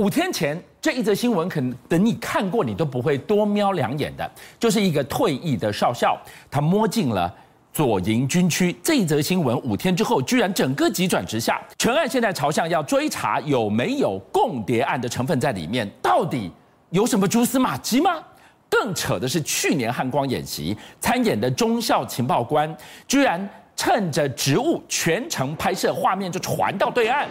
五天前这一则新闻，可能等你看过，你都不会多瞄两眼的，就是一个退役的少校，他摸进了左营军区。这一则新闻五天之后，居然整个急转直下，全案现在朝向要追查有没有共谍案的成分在里面，到底有什么蛛丝马迹吗？更扯的是，去年汉光演习参演的中校情报官，居然趁着职务全程拍摄画面就传到对岸。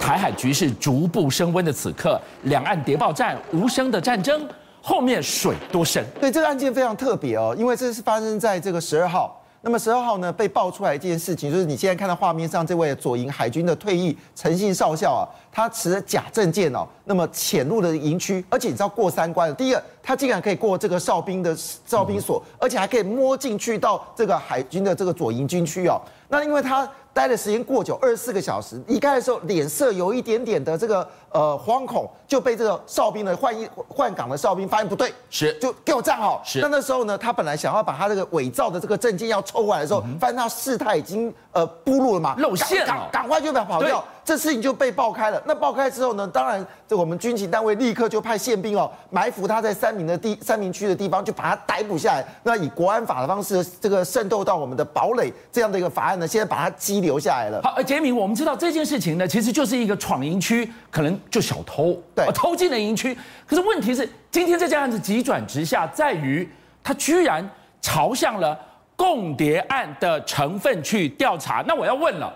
台海局势逐步升温的此刻，两岸谍报战无声的战争，后面水多深？对，这个案件非常特别哦，因为这是发生在这个十二号。那么十二号呢，被爆出来一件事情，就是你现在看到画面上这位左营海军的退役陈姓少校啊，他持假证件哦，那么潜入了营区，而且你知道过三关。第一个，他竟然可以过这个哨兵的哨兵所，而且还可以摸进去到这个海军的这个左营军区哦。那因为他。待的时间过久，二十四个小时，离开的时候脸色有一点点的这个呃惶恐，就被这个哨兵的换一换岗的哨兵发现不对，是就给我站好。是。那那时候呢，他本来想要把他这个伪造的这个证件要抽回来的时候，发现他事态已经呃暴露了嘛，露馅了，赶快就把跑掉。这事情就被爆开了。那爆开之后呢，当然这我们军情单位立刻就派宪兵哦埋伏他在三民的地三民区的地方，就把他逮捕下来。那以国安法的方式，这个渗透到我们的堡垒这样的一个法案呢，现在把他羁留下来了。好，杰明，我们知道这件事情呢，其实就是一个闯营区，可能就小偷对偷进了营区。可是问题是，今天这件案子急转直下，在于他居然朝向了共谍案的成分去调查。那我要问了。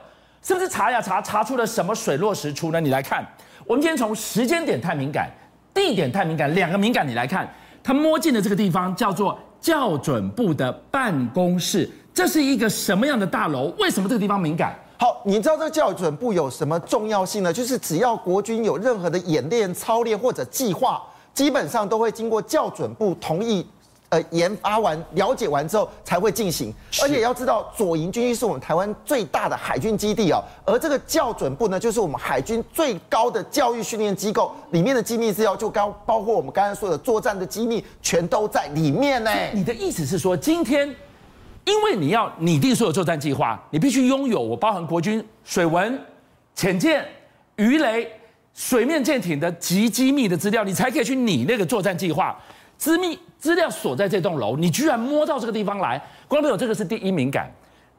是不是查呀查，查出了什么水落石出呢？你来看，我们今天从时间点太敏感，地点太敏感，两个敏感，你来看，他摸进的这个地方叫做校准部的办公室，这是一个什么样的大楼？为什么这个地方敏感？好，你知道这个校准部有什么重要性呢？就是只要国军有任何的演练、操练或者计划，基本上都会经过校准部同意。呃，研发完、了解完之后才会进行，而且要知道，左营军区是我们台湾最大的海军基地哦，而这个校准部呢，就是我们海军最高的教育训练机构，里面的机密资料就刚包括我们刚才说的作战的机密，全都在里面呢。你的意思是说，今天因为你要拟定所有作战计划，你必须拥有我包含国军水文、潜舰、鱼雷、水面舰艇的极机密的资料，你才可以去拟那个作战计划。机密资料锁在这栋楼，你居然摸到这个地方来，观众朋友，这个是第一敏感。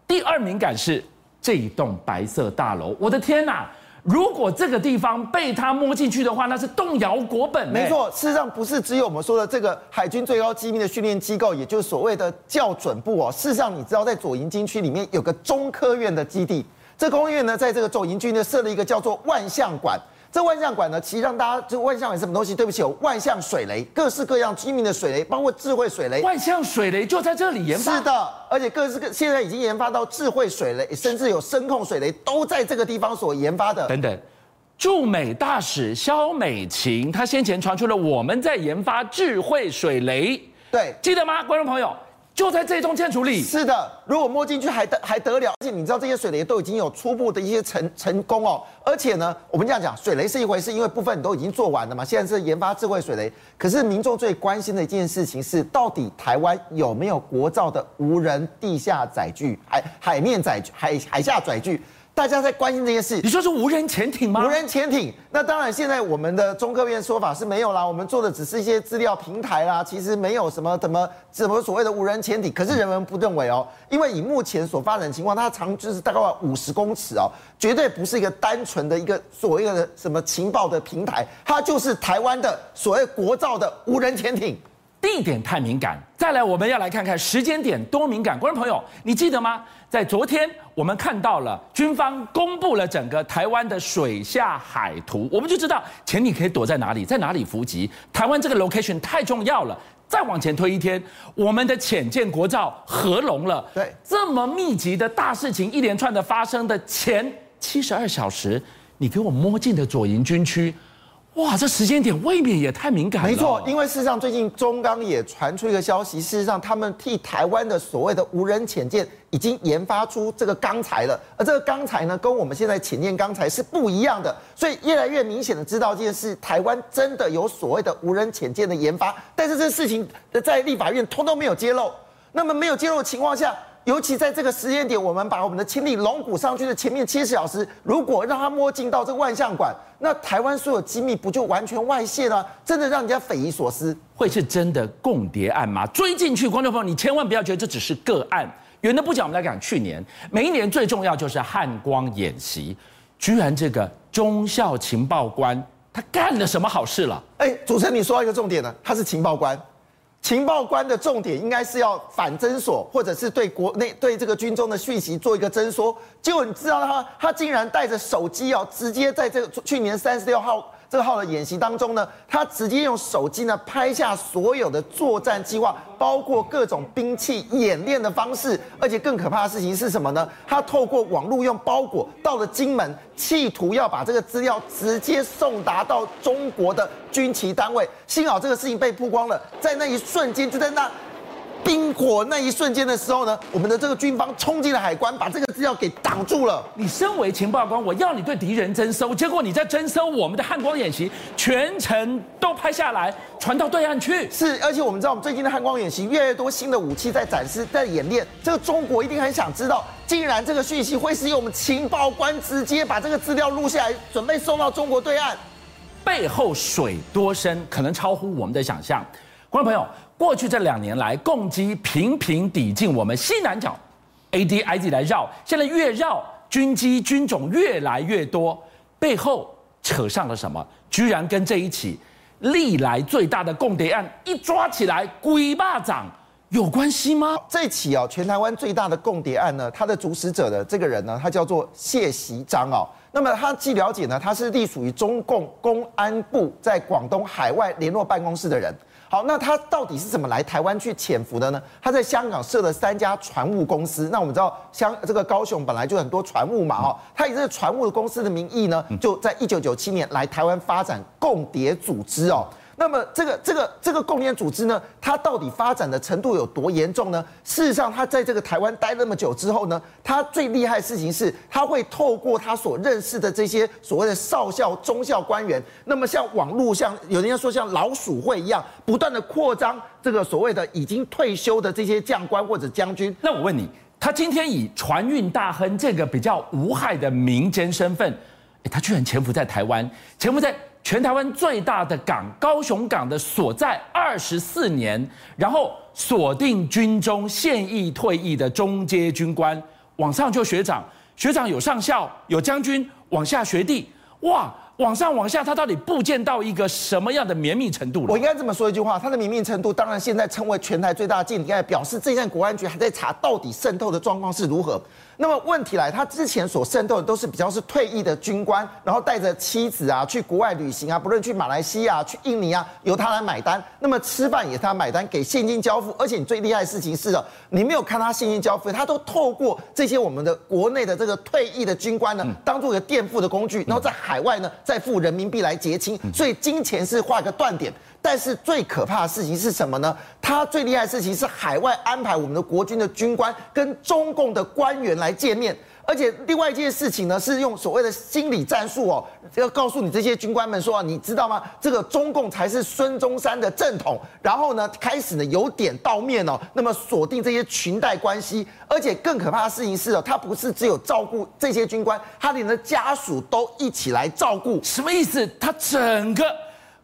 第二敏感是这一栋白色大楼，我的天哪！如果这个地方被他摸进去的话，那是动摇国本。没错，事实上不是只有我们说的这个海军最高机密的训练机构，也就是所谓的校准部哦。事实上，你知道在左营军区里面有个中科院的基地，这工院呢，在这个左营区呢设了一个叫做万象馆。这万象馆呢，其实让大家，这万象馆是什么东西？对不起，有万象水雷，各式各样精明的水雷，包括智慧水雷。万象水雷就在这里研发。是的，而且各式各现在已经研发到智慧水雷，甚至有声控水雷，都在这个地方所研发的。等等，驻美大使肖美琴，她先前传出了我们在研发智慧水雷，对，记得吗，观众朋友？就在这栋建筑里。是的，如果摸进去还得还得了？而且你知道这些水雷都已经有初步的一些成成功哦。而且呢，我们这样讲，水雷是一回事，因为部分你都已经做完了嘛。现在是研发智慧水雷，可是民众最关心的一件事情是，到底台湾有没有国造的无人地下载具、海海面载具、海海下载具？大家在关心这件事，你说是无人潜艇吗？无人潜艇，那当然，现在我们的中科院说法是没有啦，我们做的只是一些资料平台啦，其实没有什么什么什么所谓的无人潜艇。可是人们不认为哦，因为以目前所发展的情况，它长就是大概五十公尺哦，绝对不是一个单纯的一个所谓的什么情报的平台，它就是台湾的所谓国造的无人潜艇。地点太敏感，再来我们要来看看时间点多敏感。观众朋友，你记得吗？在昨天，我们看到了军方公布了整个台湾的水下海图，我们就知道潜艇可以躲在哪里，在哪里伏击。台湾这个 location 太重要了。再往前推一天，我们的潜舰国造合龙了。对，这么密集的大事情，一连串的发生的前七十二小时，你给我摸进的左营军区。哇，这时间点未免也太敏感了。没错，因为事实上最近中钢也传出一个消息，事实上他们替台湾的所谓的无人潜舰已经研发出这个钢材了，而这个钢材呢，跟我们现在潜舰钢材是不一样的，所以越来越明显的知道这件事，台湾真的有所谓的无人潜舰的研发，但是这事情在立法院通通没有揭露。那么没有揭露的情况下，尤其在这个时间点，我们把我们的轻力龙骨上去的前面七十小时，如果让他摸进到这个万象馆，那台湾所有机密不就完全外泄了？真的让人家匪夷所思。会是真的共谍案吗？追进去，观众朋友，你千万不要觉得这只是个案。远的不讲，我们来讲去年，每一年最重要就是汉光演习，居然这个中校情报官他干了什么好事了？哎，主持人，你说到一个重点呢，他是情报官。情报官的重点应该是要反侦索，或者是对国内对这个军中的讯息做一个侦缩。结果你知道他他竟然带着手机哦，直接在这个去年三十六号。这个号的演习当中呢，他直接用手机呢拍下所有的作战计划，包括各种兵器演练的方式，而且更可怕的事情是什么呢？他透过网络用包裹到了金门，企图要把这个资料直接送达到中国的军旗单位。幸好这个事情被曝光了，在那一瞬间就在那。冰火那一瞬间的时候呢，我们的这个军方冲进了海关，把这个资料给挡住了。你身为情报官，我要你对敌人征收，结果你在征收我们的汉光演习，全程都拍下来，传到对岸去。是，而且我们知道，我们最近的汉光演习越来越多新的武器在展示，在演练。这个中国一定很想知道，竟然这个讯息会是由我们情报官直接把这个资料录下来，准备送到中国对岸，背后水多深，可能超乎我们的想象。观众朋友。过去这两年来，共机频频抵近我们西南角，ADIZ 来绕，现在越绕，军机军种越来越多，背后扯上了什么？居然跟这一起历来最大的共谍案一抓起来，鬼巴掌有关系吗？这起哦，全台湾最大的共谍案呢，他的主使者的这个人呢，他叫做谢锡章哦。那么他据了解呢，他是隶属于中共公安部在广东海外联络办公室的人。好，那他到底是怎么来台湾去潜伏的呢？他在香港设了三家船务公司。那我们知道，香这个高雄本来就很多船务嘛，哈，他以这个船务的公司的名义呢，就在一九九七年来台湾发展共谍组织哦。那么这个这个这个共谍组织呢，它到底发展的程度有多严重呢？事实上，他在这个台湾待那么久之后呢，他最厉害的事情是，他会透过他所认识的这些所谓的少校、中校官员，那么像网络，像有人家说像老鼠会一样，不断的扩张这个所谓的已经退休的这些将官或者将军。那我问你，他今天以船运大亨这个比较无害的民间身份，他居然潜伏在台湾，潜伏在。全台湾最大的港高雄港的所在二十四年，然后锁定军中现役退役的中阶军官，往上就学长，学长有上校有将军，往下学弟，哇！往上往下，他到底布建到一个什么样的绵密程度了？我应该这么说一句话，他的绵密程度，当然现在称为全台最大的间谍，表示这件国安局还在查到底渗透的状况是如何。那么问题来，他之前所渗透的都是比较是退役的军官，然后带着妻子啊去国外旅行啊，不论去马来西亚、去印尼啊，由他来买单。那么吃饭也是他买单，给现金交付。而且你最厉害的事情是啊，你没有看他现金交付，他都透过这些我们的国内的这个退役的军官呢，当做一个垫付的工具，然后在海外呢。再付人民币来结清，所以金钱是画个断点。但是最可怕的事情是什么呢？他最厉害的事情是海外安排我们的国军的军官跟中共的官员来见面。而且另外一件事情呢，是用所谓的心理战术哦，要告诉你这些军官们说，你知道吗？这个中共才是孙中山的正统。然后呢，开始呢由点到面哦，那么锁定这些裙带关系。而且更可怕的事情是哦，他不是只有照顾这些军官，他连的家属都一起来照顾。什么意思？他整个。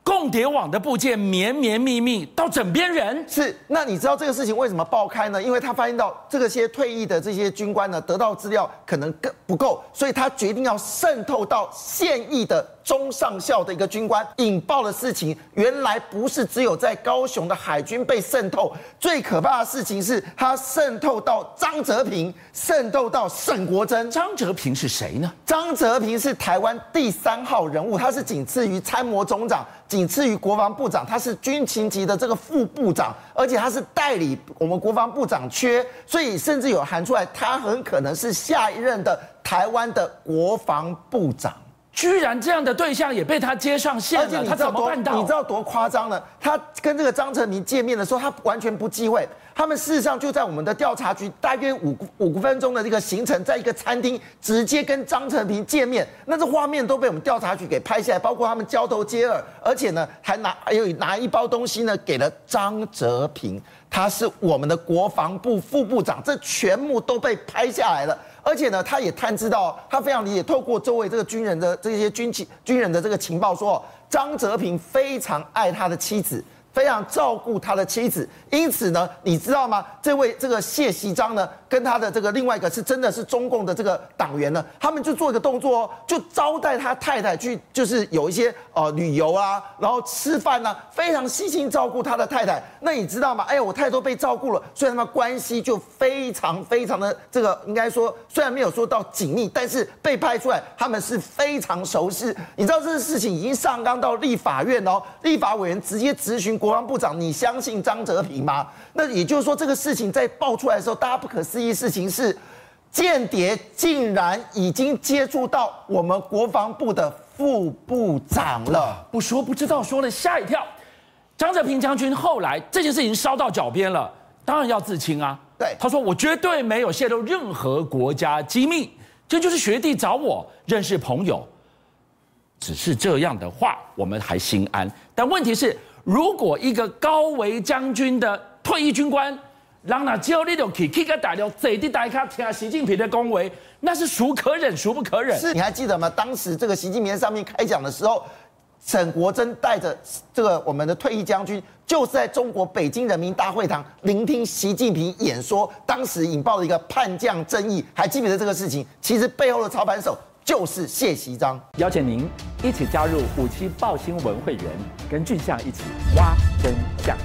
共谍网的部件绵绵密密到枕边人。是，那你知道这个事情为什么爆开呢？因为他发现到这个些退役的这些军官呢，得到资料可能更不够，所以他决定要渗透到现役的。中上校的一个军官引爆的事情，原来不是只有在高雄的海军被渗透，最可怕的事情是他渗透到张泽平，渗透到沈国珍。张泽平是谁呢？张泽平是台湾第三号人物，他是仅次于参谋总长，仅次于国防部长，他是军情级的这个副部长，而且他是代理我们国防部长缺，所以甚至有喊出来，他很可能是下一任的台湾的国防部长。居然这样的对象也被他接上线了，而且你知道他怎么办到？你知道多夸张呢？他跟这个张成平见面的时候，他完全不忌讳。他们事实上就在我们的调查局，大约五五分钟的这个行程，在一个餐厅直接跟张成平见面，那这画面都被我们调查局给拍下来，包括他们交头接耳，而且呢还拿还有拿一包东西呢给了张哲平，他是我们的国防部副部长，这全部都被拍下来了。而且呢，他也探知到，他非常理解，透过周围这个军人的这些军情军人的这个情报说，张泽平非常爱他的妻子。非常照顾他的妻子，因此呢，你知道吗？这位这个谢锡章呢，跟他的这个另外一个是真的是中共的这个党员呢，他们就做一个动作哦，就招待他太太去，就是有一些呃旅游啊，然后吃饭啊，非常细心照顾他的太太。那你知道吗？哎呀，我太太都被照顾了，所以他们关系就非常非常的这个，应该说虽然没有说到紧密，但是被拍出来他们是非常熟悉。你知道这个事情已经上纲到立法院哦，立法委员直接咨询。国防部长，你相信张哲平吗？那也就是说，这个事情在爆出来的时候，大家不可思议的事情是，间谍竟然已经接触到我们国防部的副部长了。不说不知道，说了吓一跳。张哲平将军后来这件事情烧到脚边了，当然要自清啊。对，他说我绝对没有泄露任何国家机密，这就是学弟找我认识朋友，只是这样的话，我们还心安。但问题是。如果一个高维将军的退役军官，让他叫你就去去个大陆，坐在台下听习近平的恭维，那是孰可忍孰不可忍？是，你还记得吗？当时这个习近平上面开讲的时候，沈国珍带着这个我们的退役将军，就是在中国北京人民大会堂聆听习近平演说，当时引爆了一个叛将争议，还记不记得这个事情？其实背后的操盘手。就是谢锡章，邀请您一起加入五七报新闻会员，跟俊相一起挖真相。